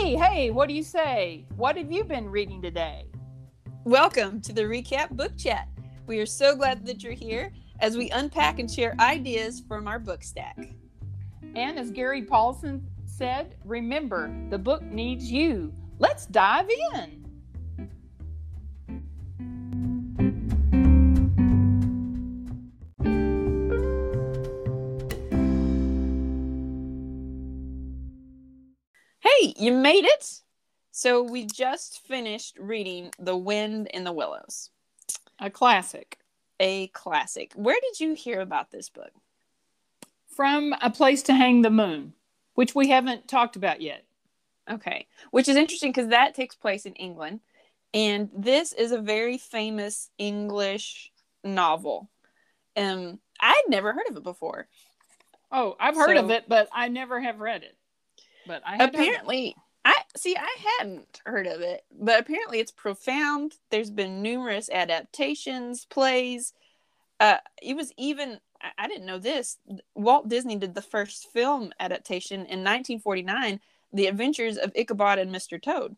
Hey, hey, what do you say? What have you been reading today? Welcome to the Recap Book Chat. We are so glad that you're here as we unpack and share ideas from our book stack. And as Gary Paulsen said, remember, the book needs you. Let's dive in. You made it! So we just finished reading The Wind in the Willows, A classic a classic. Where did you hear about this book? from A Place to Hang the Moon, which we haven't talked about yet. Okay, which is interesting because that takes place in England, and this is a very famous English novel. Um, I'd never heard of it before. Oh, I've heard So- of it, but I never have read it. But I had heard of it. apparently i see i hadn't heard of it but apparently it's profound there's been numerous adaptations plays uh it was even I- i didn't know this walt disney did the first film adaptation in 1949 the adventures of ichabod and mr toad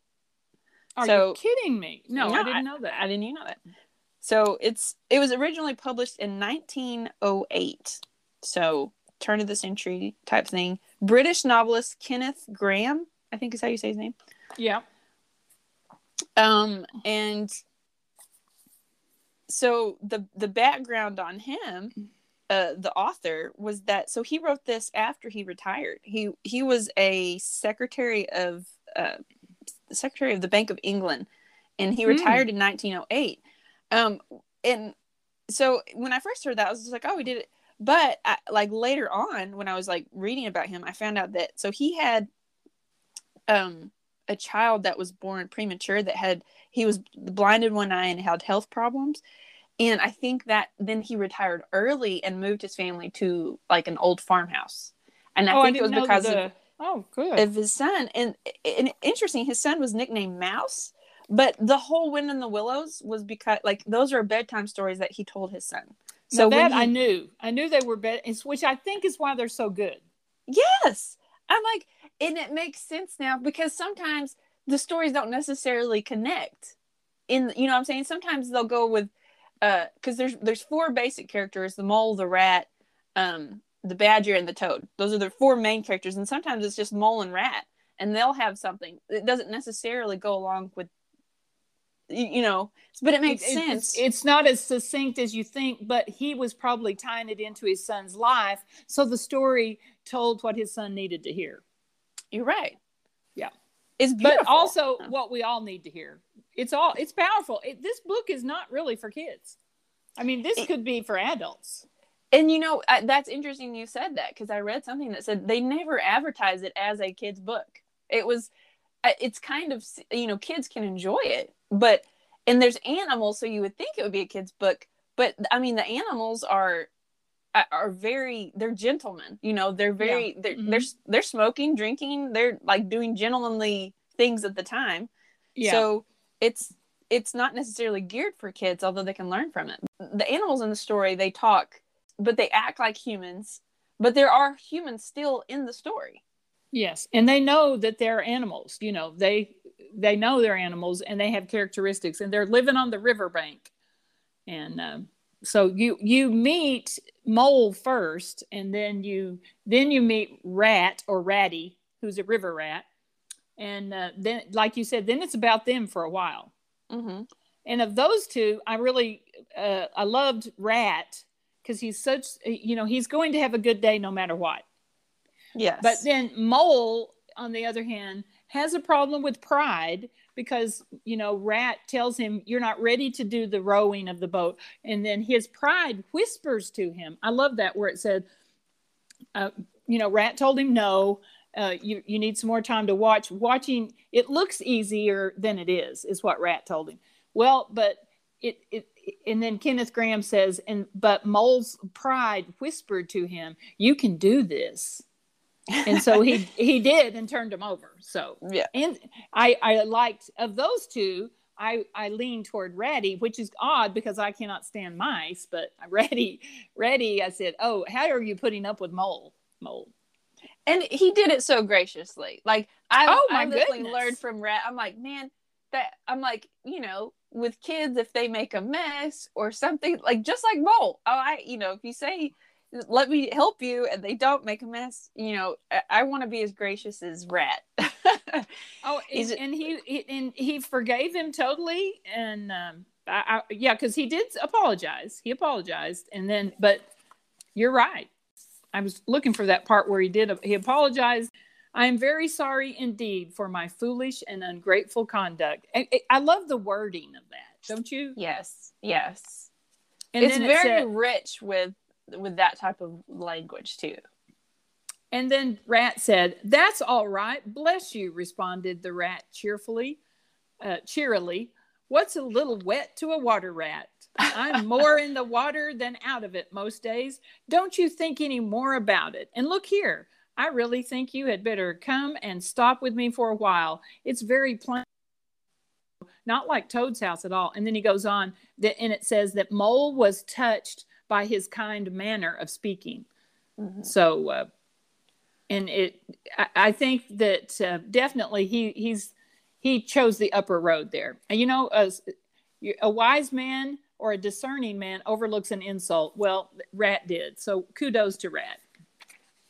Are so- you kidding me? No, No, I didn't know that. i didn't even know that so it's it was originally published in 1908 so turn of the century type thing. British novelist kenneth grahame i think is how you say his name. Yeah. um and so the the background on him uh the author was that so he wrote this after he retired. He he was a secretary of uh secretary of the bank of england and he Hmm. retired in 1908 um and so when i first heard that i was just like oh he did it but I, like later on when i was like reading about him i found out that so he had um a child that was born premature that had he was blind in one eye and had health problems. And i think that then he retired early and moved his family to like an old farmhouse. And i oh, think I it was because the, of, Oh, good. of his son. And, and interesting his son was nicknamed mouse but the whole wind in the willows was because like those are bedtime stories that he told his son so that he- I knew. I knew they were it's- which I think is why they're so good. Yes. I'm like, and it makes sense now because sometimes the stories don't necessarily connect. In you know what I'm saying? Sometimes they'll go with uh because there's there's four basic characters, the mole, the rat, um, the badger, and the toad. Those are the four main characters, and sometimes it's just mole and rat, and they'll have something. It doesn't necessarily go along with you know, but it makes It- sense. It's, it's not as succinct as you think, but he was probably tying it into his son's life. So the story told what his son needed to hear. You're right. Yeah. It's beautiful. But also what we all need to hear. It's all it's powerful. It, this book is not really for kids. I mean, this It- could be for adults. And you know, I- that's interesting you said that because I read something that said they never advertised it as a kid's book. It was, uh, it's kind of, you know, kids can enjoy it, but, and there's animals, so you would think it would be a kid's book, but I mean, the animals are, are very, they're gentlemen, you know, they're very, they're, Mhm. they're, they're smoking, drinking, they're like doing gentlemanly things at the time. Yeah. So it's, it's not necessarily geared for kids, although they can learn from it. The animals in the story, they talk, but they act like humans. But there are humans still in the story. Yes, and they know that they're animals. You know, they they know they're animals and they have characteristics, and they're living on the riverbank. And um, so you you meet mole first, and then you then you meet rat or ratty, who's a river rat, and uh, then like you said, then it's about them for a while. Mm-hmm. And of those two, I really uh, I loved rat because he's such you know he's going to have a good day no matter what. Yes. But then Mole, on the other hand, has a problem with pride because, you know, Rat tells him, You're not ready to do the rowing of the boat. And then his pride whispers to him. I love that where it said, uh, You know, Rat told him no. Uh, you, you need some more time to watch. Watching it looks easier than it is, is what Rat told him. Well, but it, it, and then Kenneth Grahame says, and but Mole's pride whispered to him, You can do this and so he he did and turned him over so yeah. and i i liked of those two i i leaned toward ratty which is odd because i cannot stand mice but ratty ratty i said oh how are you putting up with mole mole and he did it so graciously. Like I, Oh, my I literally goodness. learned from Rat. I'm like, man, that I'm like, you know, with kids, if they make a mess or something, like just like Mole. Oh, I, you know, if you say, let me help you, and they don't make a mess, you know, I, I want to be as gracious as Rat. Oh, Is and, it- and he, he and he forgave him totally, and um, I, I, yeah, because he did apologize. He apologized, and then, but you're right. I was looking for that part where he did. He apologized. I am very sorry indeed for my foolish and ungrateful conduct. I, I- love the wording of that, don't you? yes, yes. And it's then it very said- rich with with that type of language too. And then Rat said, That's all right. Bless you, responded the rat cheerfully, uh, cheerily. What's a little wet to a water rat? I'm more in the water than out of it most days. Don't you think any more about it. And look here, I really think you had better come and stop with me for a while. It's very plain. Not like Toad's house at all. And then he goes on, that, and it says that Mole was touched by his kind manner of speaking. Mhm. So, uh, and it, I, I think that uh, definitely he he's he chose the upper road there. And you know, a, a wise man or a discerning man overlooks an insult. Well, Rat did. So kudos to Rat.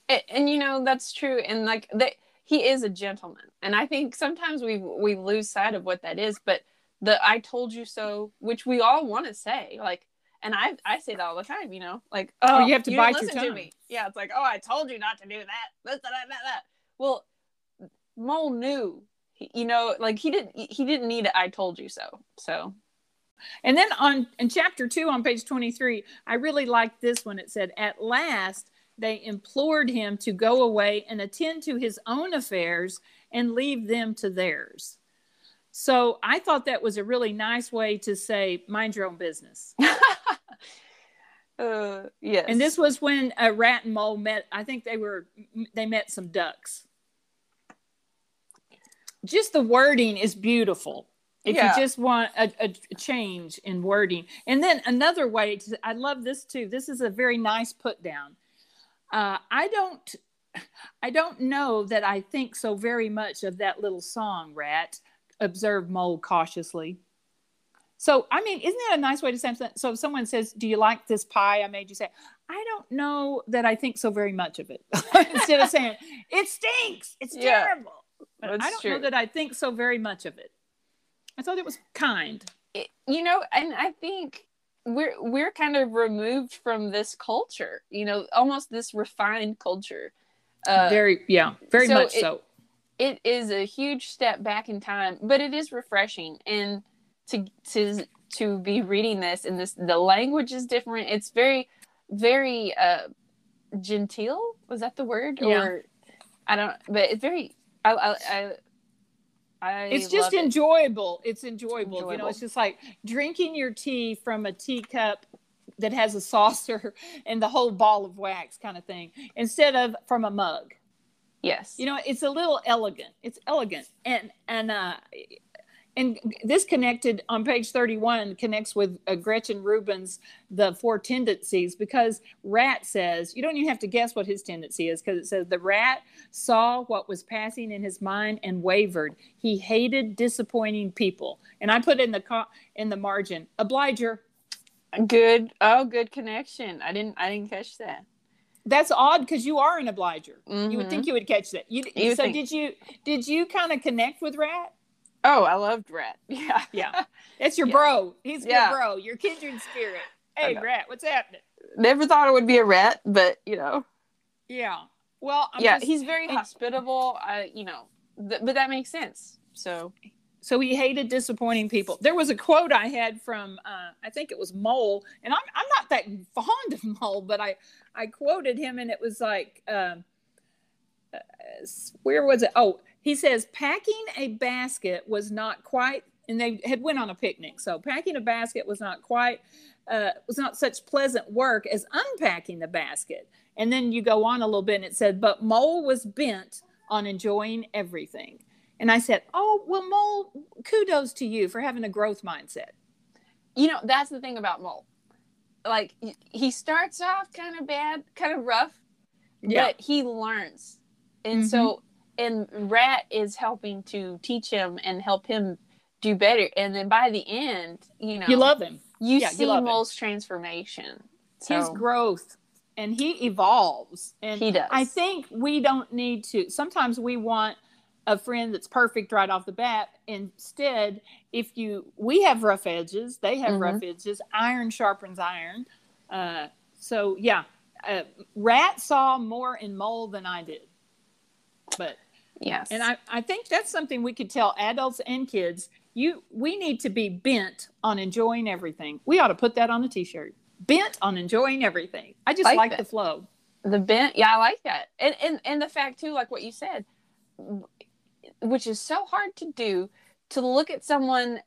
and, and you know that's true and like that he is a gentleman and i think sometimes we we lose sight of what that is but the i told you so which we all want to say like and i i say that all the time you know like Oh, oh, you have to didn't bite your listen tongue. to me yeah it's like oh i told you not to do that this, that, that, that. well mole knew He- you know like he didn't he didn't need it. I told you so so And then on in chapter two on page 23, I really liked this one. It said, At last they implored him to go away and attend to his own affairs and leave them to theirs. So I thought that was a really nice way to say, mind your own business. uh yes And this was when a rat and mole met. I think they were they met some ducks. Just the wording is beautiful. If Yeah. you just want a, a change in wording, and then another way to, I love this too. This is a very nice put down. Uh, I don't, I don't know that I think so very much of that little song. Rat observed mole cautiously. So, I mean, isn't that a nice way to say something? So, if someone says, Do you like this pie I made you say, I don't know that I think so very much of it. Instead of saying, It stinks, it's Yeah, terrible. But I don't know that I think so very much of it. I thought it was kind. it- you know and i think we're we're kind of removed from this culture you know almost this refined culture uh very, yeah, very so much it- so. it is a huge step back in time but it is refreshing and to to to be reading this and this the language is different it's very very uh genteel was that the word Yeah. or i don't but it's very i i, I I It's just it. enjoyable. It's enjoyable. You know, it's just like drinking your tea from a teacup that has a saucer and the whole ball of wax kind of thing instead of from a mug. yes You know, it's a little elegant. It's elegant. And and uh and this connected on page 31 connects with uh, Gretchen Rubin's The Four Tendencies because Rat says, you don't even have to guess what his tendency is because it says the rat saw what was passing in his mind and wavered. He hated disappointing people. And I put in the co- in the margin, obliger. Good. Oh, good connection. I didn't. I didn't catch that. That's odd because you are an obliger. You would Mhm. think you would catch that. You, You so think- did you did you kind of connect with Rat? Oh, I loved Rat. Yeah. Yeah. That's your Yeah. bro. He's Yeah. your bro, your kindred spirit. Hey. Rat, what's happening? Never thought it would be a rat, but you know. Yeah. Well, I'm yeah, just- he's very and- hospitable. I, you know, th- but that makes sense. So. so he hated disappointing people. There was a quote I had from uh, I think it was Mole, and I'm I'm not that fond of Mole, but I I quoted him, and it was like, um, uh, where was it? Oh, he says packing a basket was not quite, and they had went on a picnic, so packing a basket was not quite. Uh, was not such pleasant work as unpacking the basket. And then you go on a little bit and it said, but Mole was bent on enjoying everything. And I said, Oh, well, Mole, kudos to you for having a growth mindset. You know, that's the thing about Mole. Like he- he starts off kind of bad, kind of rough, but he learns. and so and rat is helping to teach him and help him do better and then by the end you know You love him. you yeah, see mole's transformation so His growth and he evolves. And he does I think we don't need to. Sometimes we want a friend that's perfect right off the bat. Instead, if you, we have rough edges, they have Mhm. rough edges. Iron sharpens iron. Uh, so yeah, uh, Rat saw more in Mole than I did. But yes and I, I think that's something we could tell adults and kids. You, we need to be bent on enjoying everything. We ought to put that on a T-shirt. Bent on enjoying everything. I just Like like, the flow. the bent yeah i like that and and and the fact too like what you said which is so hard to do to look at someone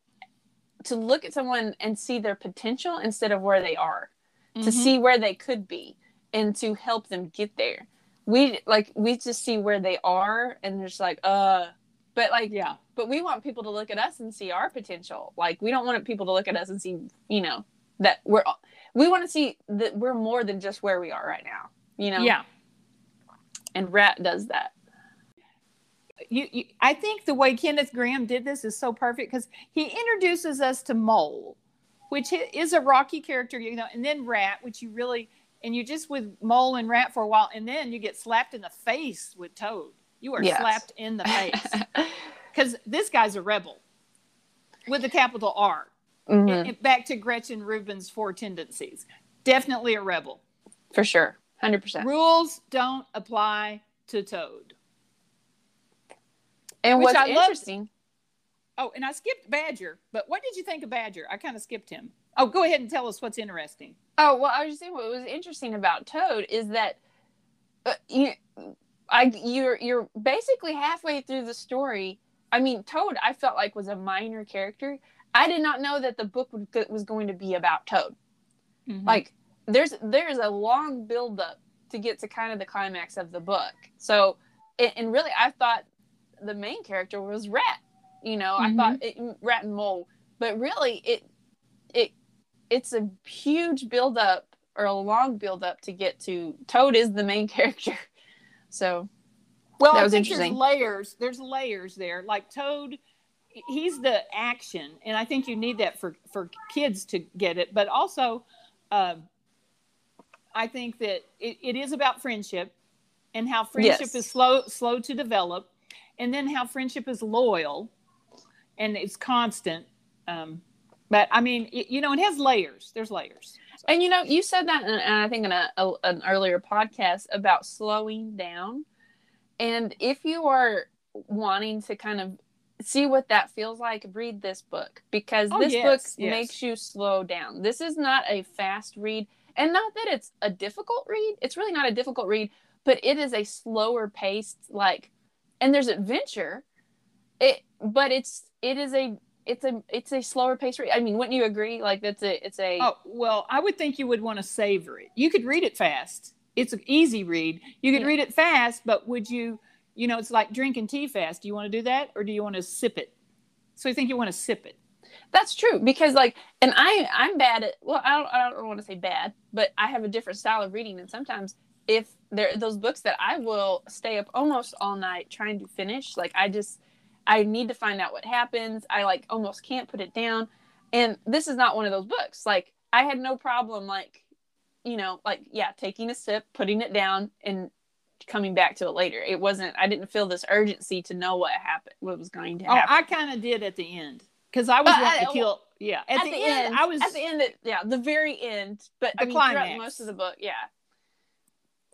to look at someone and see their potential instead of where they are to Mhm. see where they could be and to help them get there we like we just see where they are and they're just like uh but like Yeah. but we want people to look at us and see our potential like we don't want people to look at us and see you know that we're we want to see that we're more than just where we are right now you know Yeah. and rat does that You, you, I think the way Kenneth Grahame did this is so perfect because he introduces us to Mole, which is a rocky character, you know, and then Rat, which you really, and you just with Mole and Rat for a while, and then you get slapped in the face with Toad. You are Yes. slapped in the face because this guy's a rebel with a capital R. Mhm, And- and back to Gretchen Rubin's four tendencies. Definitely a rebel. for sure 100% Rules don't apply to Toad. and which what's I loved. interesting Oh, and I skipped Badger, but what did you think of Badger? I kind of skipped him. Oh, go ahead and tell us what's interesting. Oh well, I was just saying what was interesting about Toad is that uh, you, I you're you're basically halfway through the story. I mean, Toad, I felt like was a minor character. I did not know that the book would, was going to be about Toad. Like, Like there's there's a long build up to get to kind of the climax of the book. So, and, and really, I thought the main character was Rat. You know, Mhm. I thought it, Rat and Mole, but really, it it it's a huge build up or a long build up to get to Toad is the main character. So well, that I was think interesting. there's layers. There's layers there. Like Toad, he's the action, and I think you need that for for kids to get it. But also, um, I think that it, it is about friendship and how friendship Yes. is slow slow to develop, and then how friendship is loyal and it's constant. Um, but I mean, you know, it has layers. There's layers. So- And you know, you said that, in, and I think in a, a, an earlier podcast about slowing down. And if you are wanting to kind of see what that feels like, read this book because Oh, this yes, book yes. makes you slow down. This is not a fast read, and not that it's a difficult read. It's really not a difficult read, but it is a slower paced like, and there's adventure. It, but it's it is a it's a it's a slower pace read. I mean, wouldn't you agree? Like that's a it's a Oh, well, I would think you would want to savor it. You could read it fast. It's an easy read. You could Yeah. read it fast, but would you, you know, it's like drinking tea fast. Do you want to do that or do you want to sip it? So I think you want to sip it. That's true because like, and I I'm bad at well I don't I don't want to say bad, but I have a different style of reading, and sometimes if there those books that I will stay up almost all night trying to finish, like I just I need to find out what happens. I like almost can't put it down, and this is not one of those books. Like I had no problem like, you know, like yeah, taking a sip, putting it down, and coming back to it later. It wasn't. I didn't feel this urgency to know what happened, what was going to happen. Oh, happen. I kind of did at the end because I was But wanting I- uh, to kill. Yeah, at, the, end, I was at the end. Yeah, the very end. But I The mean, throughout climax. most of the book, yeah.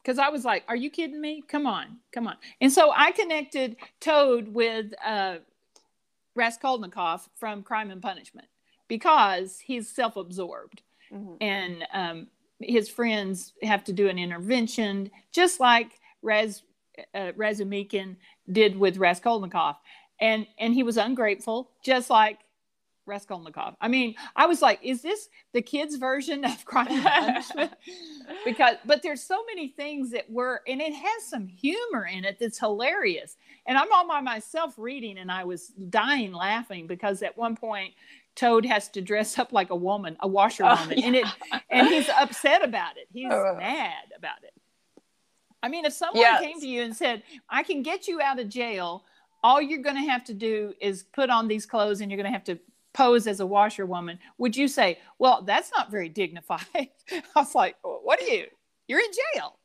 Because I was like, "Are you kidding me? Come on, come on!" And so I connected Toad with uh, Raskolnikov from Crime and Punishment because he's self-absorbed. Mhm. and um, his friends have to do an intervention, just like Raz uh, Razumikin did with Raskolnikov, and and he was ungrateful, just like Raskolnikov. I mean, I was like, is this the kids' version of Crime and Punishment? because, but there's so many things that were, and it has some humor in it that's hilarious. And I'm all by myself reading, and I was dying laughing because at one point. Toad has to dress up like a woman, a washerwoman, Oh, and it and he's upset about it. He's Oh. mad about it. I mean, if someone Yes. came to you and said, I can get you out of jail, all you're going to have to do is put on these clothes and you're going to have to pose as a washerwoman, would you say, Well, that's not very dignified? I was like, What are you? You're in jail.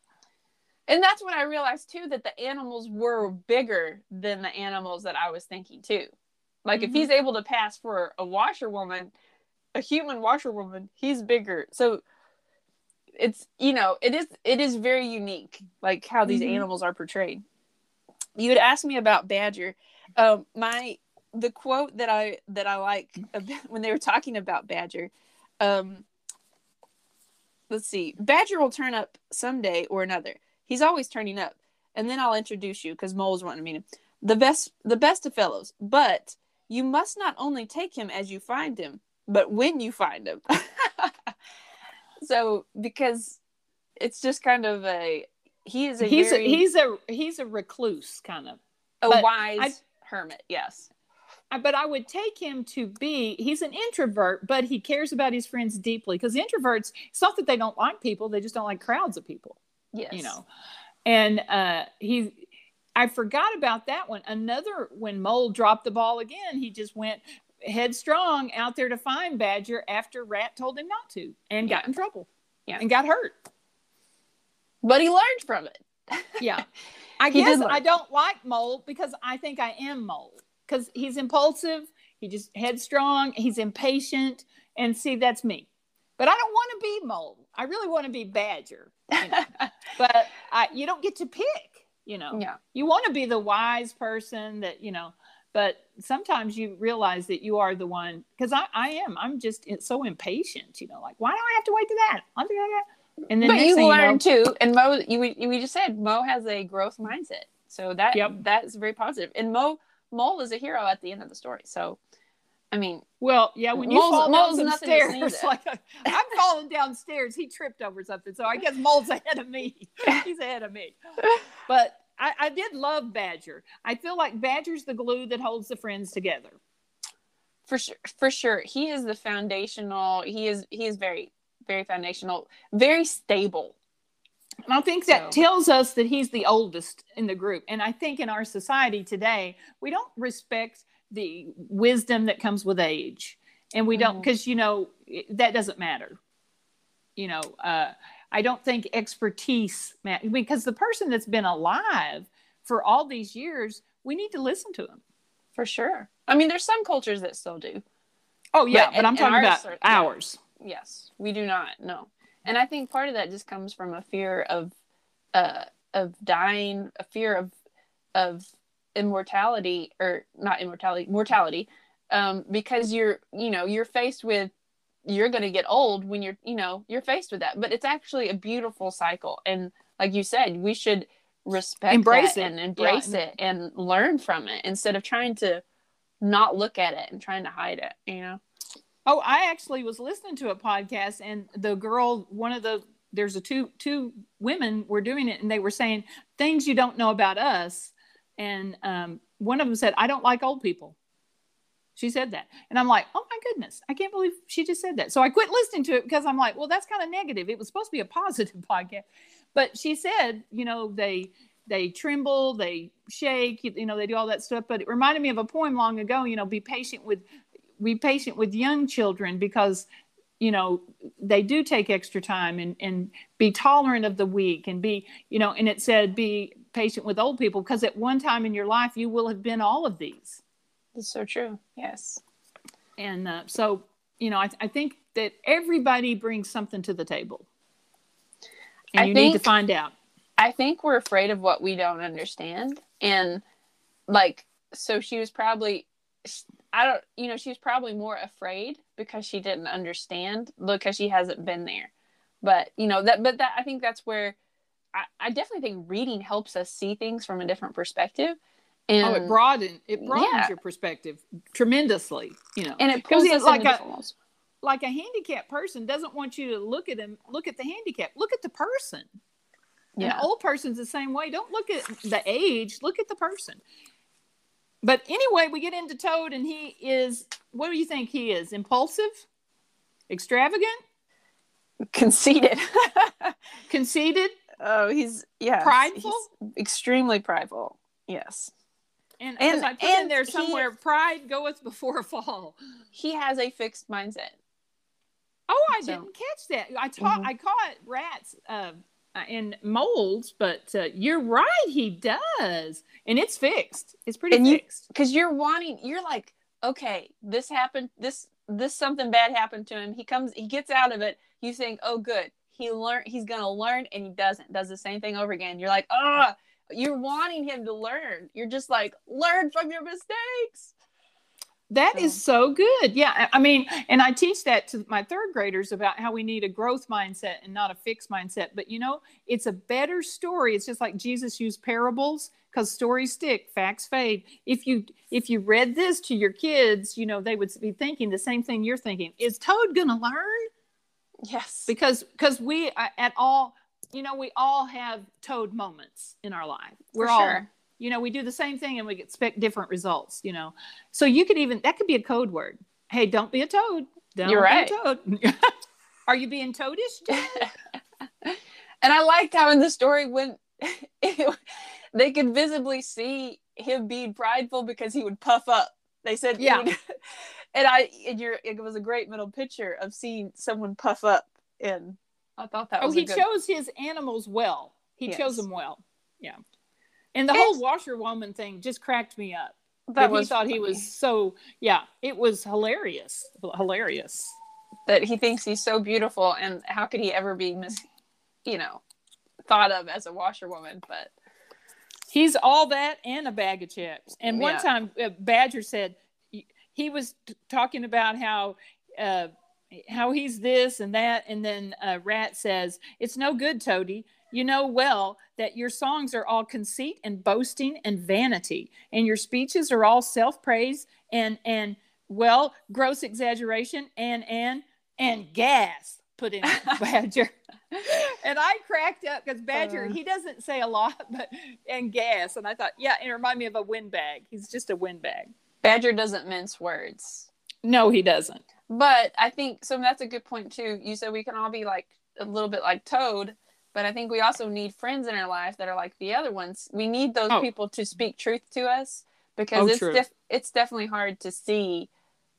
And that's when I realized too that the animals were bigger than the animals that I was thinking too. Like if Mhm. he's able to pass for a washerwoman, a human washerwoman, he's bigger. So it's you know, it is it is very unique, like how these Mhm. animals are portrayed. You had asked me about Badger. Um, my the quote that I that I like when they were talking about Badger. Um, let's see. Badger will turn up someday or another. He's always turning up. And then I'll introduce you because Mole's wanting to meet him. The best the best of fellows. But you must not only take him as you find him, but when you find him. so because it's just kind of a he is a He's very, a, he's a he's a recluse kind of. a but wise I- hermit, yes. But I would take him to be, he's an introvert, but he cares about his friends deeply because introverts, it's not that they don't like people, they just don't like crowds of people. Yes. you know and uh he i forgot about that one another when mole dropped the ball again he just went headstrong out there to find badger after rat told him not to and got in trouble Yeah. and got hurt But he learned from it. yeah i guess i don't like mole because i think i am mole because he's impulsive he just headstrong he's impatient and see that's me but i don't want to be mole i really want to be badger you know? but I, you don't get to pick you know yeah. you want to be the wise person that you know but sometimes you realize that you are the one because I, I am i'm just so impatient you know like why do i have to wait to that I'll do that. and then but you learn know, too. And Mo, you we just said Mo has a growth mindset, so that Yep. that's very positive. And Mo Mole is a hero at the end of the story. So, I mean, well yeah when you Mole's- fall Mole's down some stairs like i'm falling downstairs. He tripped over something. So i guess mole's ahead of me. He's ahead of me. But I, I did love badger. I feel like badger's the glue that holds the friends together. For sure, for sure, he is the foundational. He is he is very very foundational, very stable. And I think that So- tells us that he's the oldest in the group. And I think in our society today, we don't respect the wisdom that comes with age. And we don't, Mhm. because, you know, that doesn't matter. You know, uh, I don't think expertise, ma- because the person that's been alive for all these years, we need to listen to him. For sure. I mean, there's some cultures that still do. Oh, yeah. But But, in- I'm talking about ours. Yes, we do not. No, and I think part of that just comes from a fear of, uh, of dying, a fear of, of immortality or not immortality, mortality, um, because you're, you know, you're faced with, you're going to get old when you're, you know, you're faced with that. But it's actually a beautiful cycle, and like you said, we should respect Embrace that it. and embrace and- it and learn from it instead of trying to not look at it and trying to hide it. You know. Oh, I actually was listening to a podcast, and the girl, one of the there's a two two women were doing it, and they were saying things you don't know about us, and um, one of them said, "I don't like old people." She said that, and I'm like, "Oh my goodness, I can't believe she just said that." So I quit listening to it because I'm like, "Well, that's kind of negative. It was supposed to be a positive podcast," but she said, you know, they they tremble, they shake, you, know, they do all that stuff. But it reminded me of a poem long ago. You know, be patient with be patient with young children because you know they do take extra time and and be tolerant of the weak and be you know and it said be patient with old people because at one time in your life you will have been all of these That's so true. Yes. and uh, so you know I, I think that everybody brings something to the table and I you need to find out I think we're afraid of what we don't understand. And like, so she was probably, I don't, you know, she was probably more afraid because she didn't understand because she hasn't been there. But, you know, that, but that, I think that's where I, I definitely think reading helps us see things from a different perspective. And, oh it broaden it broadens Yeah. your perspective tremendously you know and it pulls us like a- worlds. like a handicapped person doesn't want you to look at him look at the handicap look at the person Yeah. An old person's the same way. Don't look at the age, look at the person. But anyway, we get into Toad, and he is what do you think he is? Impulsive? Extravagant? Conceited. Conceited? Oh, he's yeah, Prideful? he's extremely prideful. Yes, And, And- I put in and there he- somewhere, pride goeth before a fall. he has a fixed mindset. Oh, I So- didn't catch that. I taught, Mhm. I caught rats uh, and molds, but uh, you're right, he does, and it's fixed. It's pretty And fixed. because you're wanting you're like okay this happened this this something bad happened to him. He comes he gets out of it. You think oh good. He learned he's gonna learn and he doesn't does the same thing over again. You're like ah you're wanting him to learn. You're just like learn from your mistakes That is so good. Yeah, I mean, and I teach that to my third graders about how we need a growth mindset and not a fixed mindset. But you know, it's a better story. It's just like Jesus used parables because stories stick, facts fade. If you if you read this to your kids, you know, they would be thinking the same thing you're thinking. Is Toad going to learn? yes Because because we uh, at all, you know, we all have Toad moments in our life. We're For all sure. You know we do the same thing and we expect different results you know. So you could even that could be a code word. Hey don't be a toad. Don't You're be right. a toad. Are you being toadish and i liked how in the story when they could visibly see him being prideful because he would puff up. They said Yeah. would- and i and your it was a great middle picture of seeing someone puff up and i thought that oh was a he good, chose his animals well. He Yes. chose them well. Yeah and the Yes. whole washerwoman thing just cracked me up that he thought he was so yeah it was hilarious hilarious that he thinks he's so beautiful and how could he ever be mis you know thought of as a washerwoman but He's all that and a bag of chips. And one Yeah. time, uh, Badger said he was talking about how uh, how he's this and that, and then uh, Rat says, "It's no good, Toady. You know well that your songs are all conceit and boasting and vanity, and your speeches are all self praise and and well, gross exaggeration and and and gas." Put in Badger and I cracked up because Badger Uh. he doesn't say a lot, but and gas, and I thought, yeah, it reminded me of a windbag. He's just a windbag. badger doesn't mince words No, he doesn't. But I think so. That's a good point too. You said we can all be like a little bit like Toad, but I think we also need friends in our life that are like the other ones. We need those Oh. people to speak truth to us because Oh, it's def- it's definitely hard to see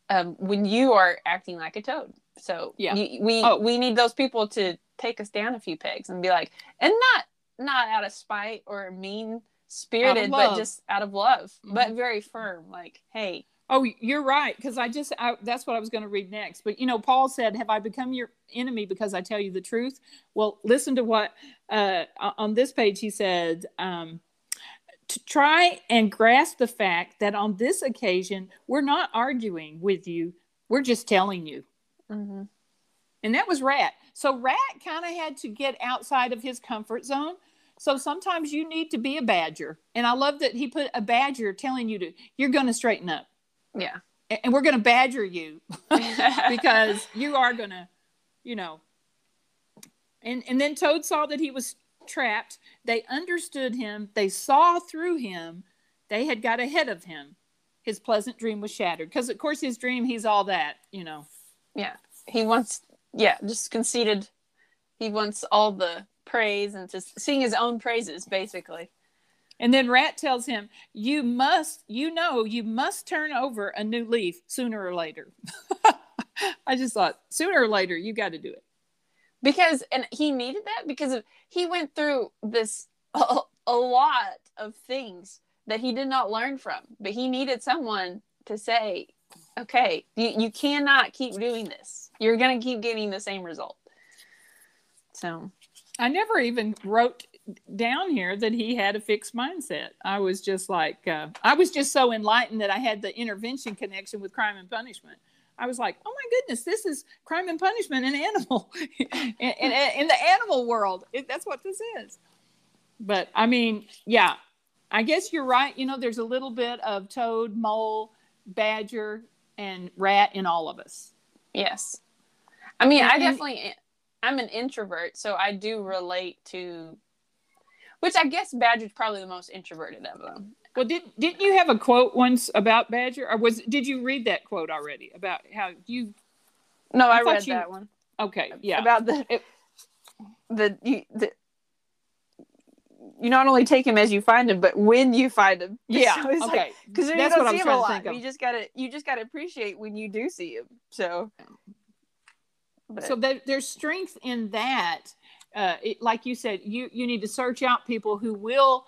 um, when you are acting like a toad. So Yeah. you- we Oh. we need those people to take us down a few pegs and be like, and not not out of spite or mean spirited, but just out of love, but Mhm. very firm. Like, hey, Oh, you're right. Because I just I, that's what I was going to read next. But you know, Paul said, "Have I become your enemy because I tell you the truth?" Well, listen to what uh, on this page he said. Um, to try and grasp the fact that on this occasion we're not arguing with you; we're just telling you. mhm. and that was rat so rat kind of had to get outside of his comfort zone so sometimes you need to be a badger and i love that he put a badger telling you to you're going to straighten up yeah, and we're going to badger you because you are going to you know. And and then toad saw that he was trapped. They understood him. They saw through him. They had got ahead of him. His pleasant dream was shattered. Because of course his dream he's all that you know. Yeah. He wants yeah just conceited. He wants all the praise and to sing his own praises basically And then Rat tells him, You must, you know, you must turn over a new leaf sooner or later. I just thought, sooner or later, you got to do it. because and he needed that because of, he went through this a, a lot of things that he did not learn from but he needed someone to say okay you, you cannot keep doing this you're going to keep getting the same result so I never even wrote down here that he had a fixed mindset. I was just like, uh, I was just so enlightened that I had the intervention connection with crime and punishment. I was like, oh my goodness, this is crime and punishment in animal, in, in, in the animal world. It, that's what this is. But I mean, yeah, I guess you're right. You know, there's a little bit of toad, mole, badger, and rat in all of us. Yes. I mean, I definitely I'm an introvert, so I do relate to which I guess Badger's probably the most introverted of them. Well, did didn't you have a quote once about Badger, or was did you read that quote already about how you? No, I, I read you- that one. Okay, yeah, About the It- the, you, the you not only take him as you find him, but when you find him. Yeah. So okay. because you That's don't what see I'm him a lot. You just gotta you just gotta appreciate when you do see him. So. But, so there, there's strength in that uh, it, like you said you you need to search out people who will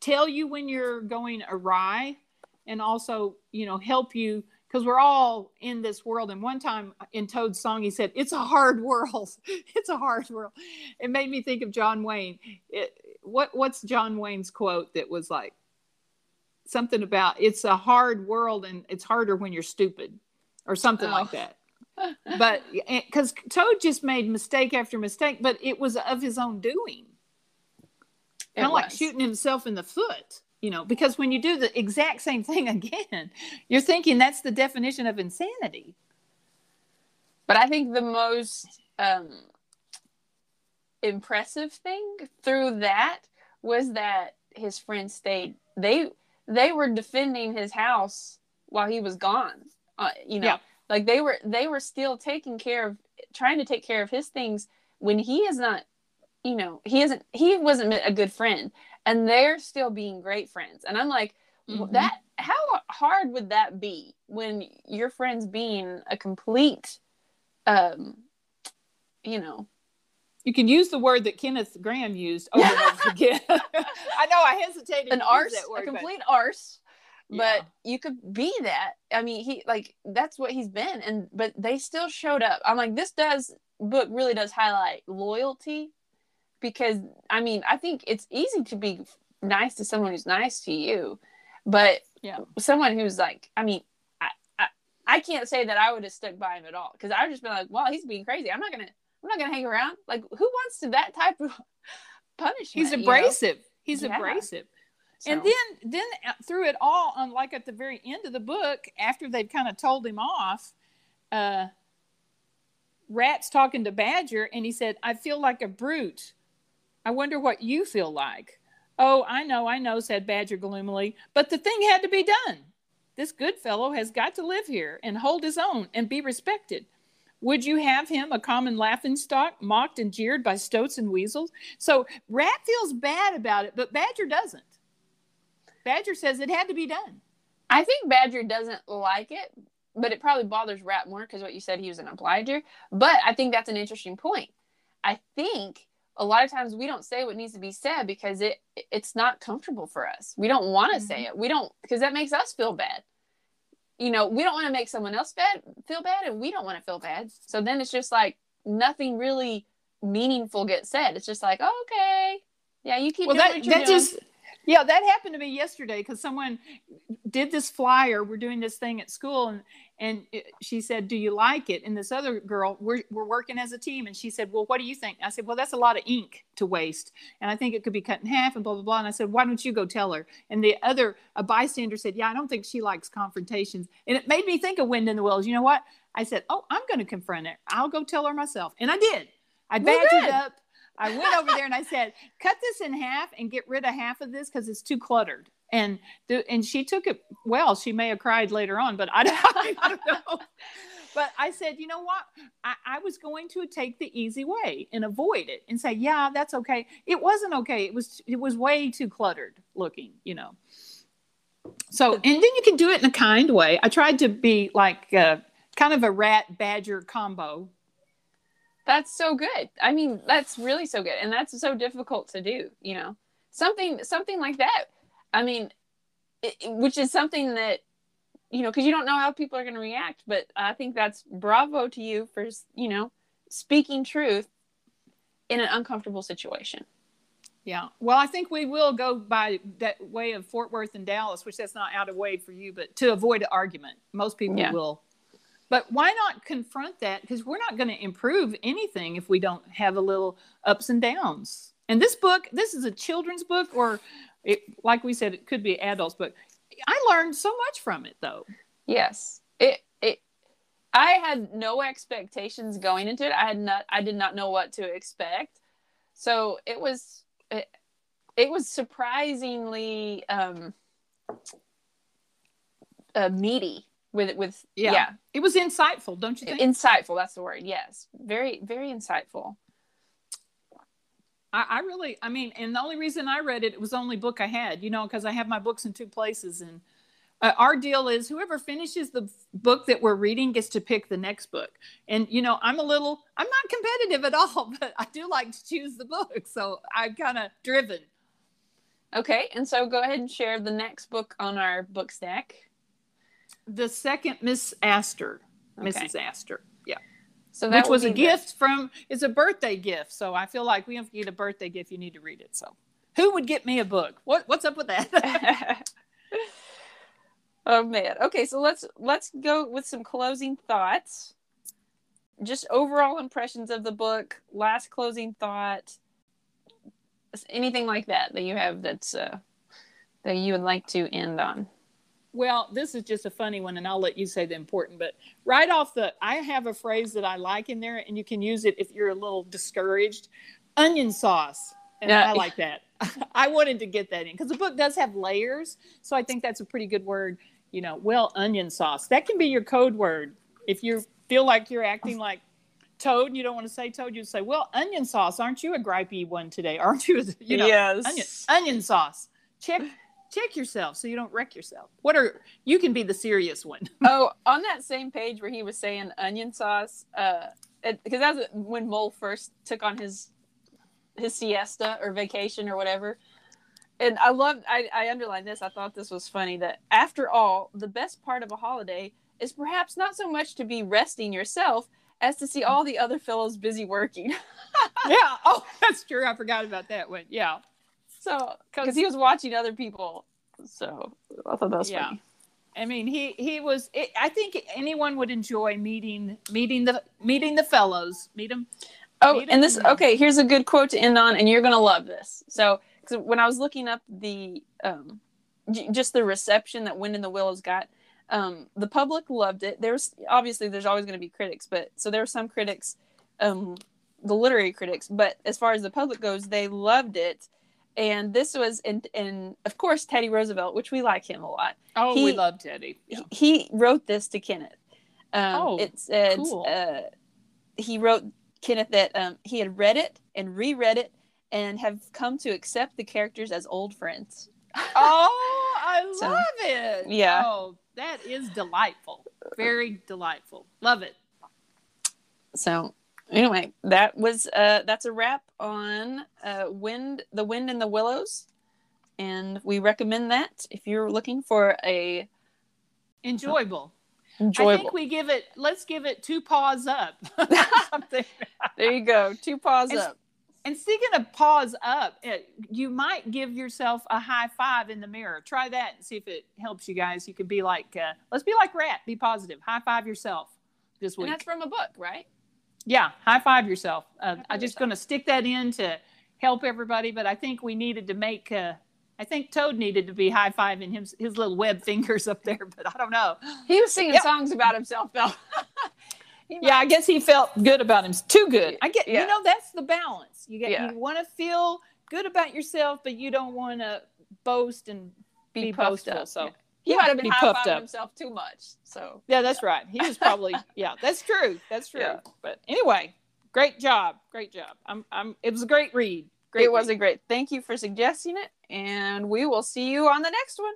tell you when you're going awry and also you know help you because we're all in this world. And one time in toad's song he said it's a hard world. It's a hard world. It made me think of john wayne. It, what what's john wayne's quote that was like something about it's a hard world and it's harder when you're stupid or something Oh. like that but because Toad just made mistake after mistake, but it was of his own doing, kind of like shooting himself in the foot. You know, because when you do the exact same thing again, you're thinking that's the definition of insanity. But I think the most um, impressive thing through that was that his friends stayed. They they were defending his house while he was gone. Uh, you know, Yeah. Like they were they were still taking care of trying to take care of his things when he is not. You know, he isn't. He wasn't a good friend, and they're still being great friends. And I'm like, Mhm. that how hard would that be when your friend's being a complete um you know You can use the word that Kenneth Grahame used over and over again. I know I hesitated. an to use arse a but- complete arse Yeah. but you could be that i mean he like that's what he's been and but they still showed up i'm like this does book really does highlight loyalty because i mean i think it's easy to be nice to someone who's nice to you but Yeah. someone who's like i mean i i, I can't say that i would have stuck by him at all because i would just been like well he's being crazy i'm not gonna i'm not gonna hang around like who wants to that type of punishment He's you know? abrasive. He's Yeah. abrasive. So- And then, then uh, through it all, on like at the very end of the book, after they've kind of told him off, uh, Rat's talking to Badger, and he said, "I feel like a brute. I wonder what you feel like." Oh, I know, I know," said Badger gloomily. But the thing had to be done. This good fellow has got to live here and hold his own and be respected. Would you have him a common laughing stock, mocked and jeered by stoats and weasels? So Rat feels bad about it, but Badger doesn't. Badger says it had to be done. I think Badger doesn't like it, but it probably bothers Rat more because what you said he was an obliger. But I think that's an interesting point. I think a lot of times we don't say what needs to be said because it it's not comfortable for us. We don't want to mm-hmm. say it. We don't because that makes us feel bad. You know, we don't want to make someone else bad feel bad, and we don't want to feel bad. So then it's just like nothing really meaningful gets said. It's just like, oh, okay, yeah, you keep well, doing that what you're that doing. just yeah, that happened to me yesterday because someone did this flyer. We're doing this thing at school, and and it, she said, "Do you like it?" And this other girl, we're we're working as a team, and she said, "Well, what do you think?" I said, "Well, that's a lot of ink to waste, and I think it could be cut in half, and blah blah blah." And I said, "Why don't you go tell her?" And the other, a bystander, said, "Yeah, I don't think she likes confrontations," and it made me think of Wind in the Willows. You know what? I said, "Oh, I'm going to confront it. I'll go tell her myself," and I did. I badgered good. up. I went over there and I said, "Cut this in half and get rid of half of this because it's too cluttered." And the, and she took it well. She may have cried later on, but I, I don't know. But I said, you know what? I, I was going to take the easy way and avoid it and say, yeah, that's okay. It wasn't okay. It was it was way too cluttered looking, you know. So and then you can do it in a kind way. I tried to be like uh, kind of a rat badger combo. That's so good. I mean, that's really so good, and that's so difficult to do. You know, something something like that. I mean, it, which is something that you know, because you don't know how people are going to react. But I think that's bravo to you for you know speaking truth in an uncomfortable situation. Yeah. Well, I think we will go by that way of Fort Worth and Dallas, which that's not out of way for you, but to avoid an argument. Most people Yeah. will. But why not confront that? Because we're not going to improve anything if we don't have a little ups and downs. And this book, this is a children's book, or it, like we said, it could be adult's book. I learned so much from it, though. Yes, it it. I had no expectations going into it. I had not. I did not know what to expect. So it was. It, it was surprisingly um, uh, meaty with with Yeah. yeah. It was insightful, don't you think? insightful. That's the word. Yes, very very insightful. I, I really, I mean, and the only reason I read it, it was the only book I had, you know, because I have my books in two places. And uh, our deal is whoever finishes the book that we're reading gets to pick the next book. And, you know, I'm a little, I'm not competitive at all, but I do like to choose the book. So I'm kind of driven. Okay. And so go ahead and share the next book on our book stack. The second Miss Astor, okay. Mrs. Astor. Yeah. So that which was a gift the... from it's a birthday gift. So I feel like we have to get a birthday gift. You need to read it. So who would get me a book? What what's up with that? oh man. Okay, so let's let's go with some closing thoughts. Just overall impressions of the book. Last closing thought. Anything like that that you have that's uh, that you would like to end on. Well, this is just a funny one, and I'll let you say the important. But right off the, I have a phrase that I like in there, and you can use it if you're a little discouraged. Onion sauce, and yeah. I like that. I wanted to get that in because the book does have layers, so I think that's a pretty good word. You know, well, onion sauce that can be your code word if you feel like you're acting like Toad, and you don't want to say Toad, you say, "Well, onion sauce, aren't you a gripey one today? Aren't you?" You know, yes. onion, onion sauce. Check check yourself so you don't wreck yourself. What are you can be the serious one. oh, on that same page where he was saying onion sauce, uh, because that was when Mole first took on his his siesta or vacation or whatever. And I love I, I underlined this. I thought this was funny that after all, the best part of a holiday is perhaps not so much to be resting yourself as to see all the other fellows busy working. yeah. Oh, that's true. I forgot about that one. Yeah. So, because he was watching other people, so I thought that was yeah. funny. I mean, he he was. It, I think anyone would enjoy meeting meeting the meeting the fellows. Meet them. Oh, meet and this okay. Here's a good quote to end on, and you're gonna love this. So, cause when I was looking up the um, j- just the reception that Wind in the Willows got, um, the public loved it. There's obviously there's always going to be critics, but so there were some critics, um, the literary critics, but as far as the public goes, they loved it and this was in, in of course Teddy Roosevelt, which we like him a lot. Oh, he, we love Teddy. Yeah. He, he, wrote this to Kenneth. Um, oh, it said cool. uh, he wrote Kenneth that um, he had read it and reread it and have come to accept the characters as old friends. oh, I so, love it. Yeah. Oh, that is delightful. Very delightful. Love it. So anyway, that was uh, that's a wrap on uh, wind, the wind in the willows, and we recommend that if you're looking for a enjoyable. Enjoyable. I think we give it. Let's give it two paws up. There you go. Two paws and, up. And speaking of paws up, it, you might give yourself a high five in the mirror. Try that and see if it helps you guys. You could be like, uh, let's be like Rat. Be positive. High five yourself this week. And that's from a book, right? Yeah, high five yourself. Uh, I'm just going to stick that in to help everybody, but I think we needed to make. Uh, I think Toad needed to be high fiving his his little web fingers up there, but I don't know. He was singing yep. songs about himself though. yeah, I guess he felt good about him. Too good. I get. Yeah. You know, that's the balance. You get. Yeah. You want to feel good about yourself, but you don't want to boast and be, be boastful. So. Yeah he yeah, might have been high fiving himself too much. So yeah, that's yeah. right. He was probably yeah, that's true. That's true. Yeah. But anyway, great job, great job. I'm I'm. It was a great read. Great. It was a great. Thank you for suggesting it, and we will see you on the next one.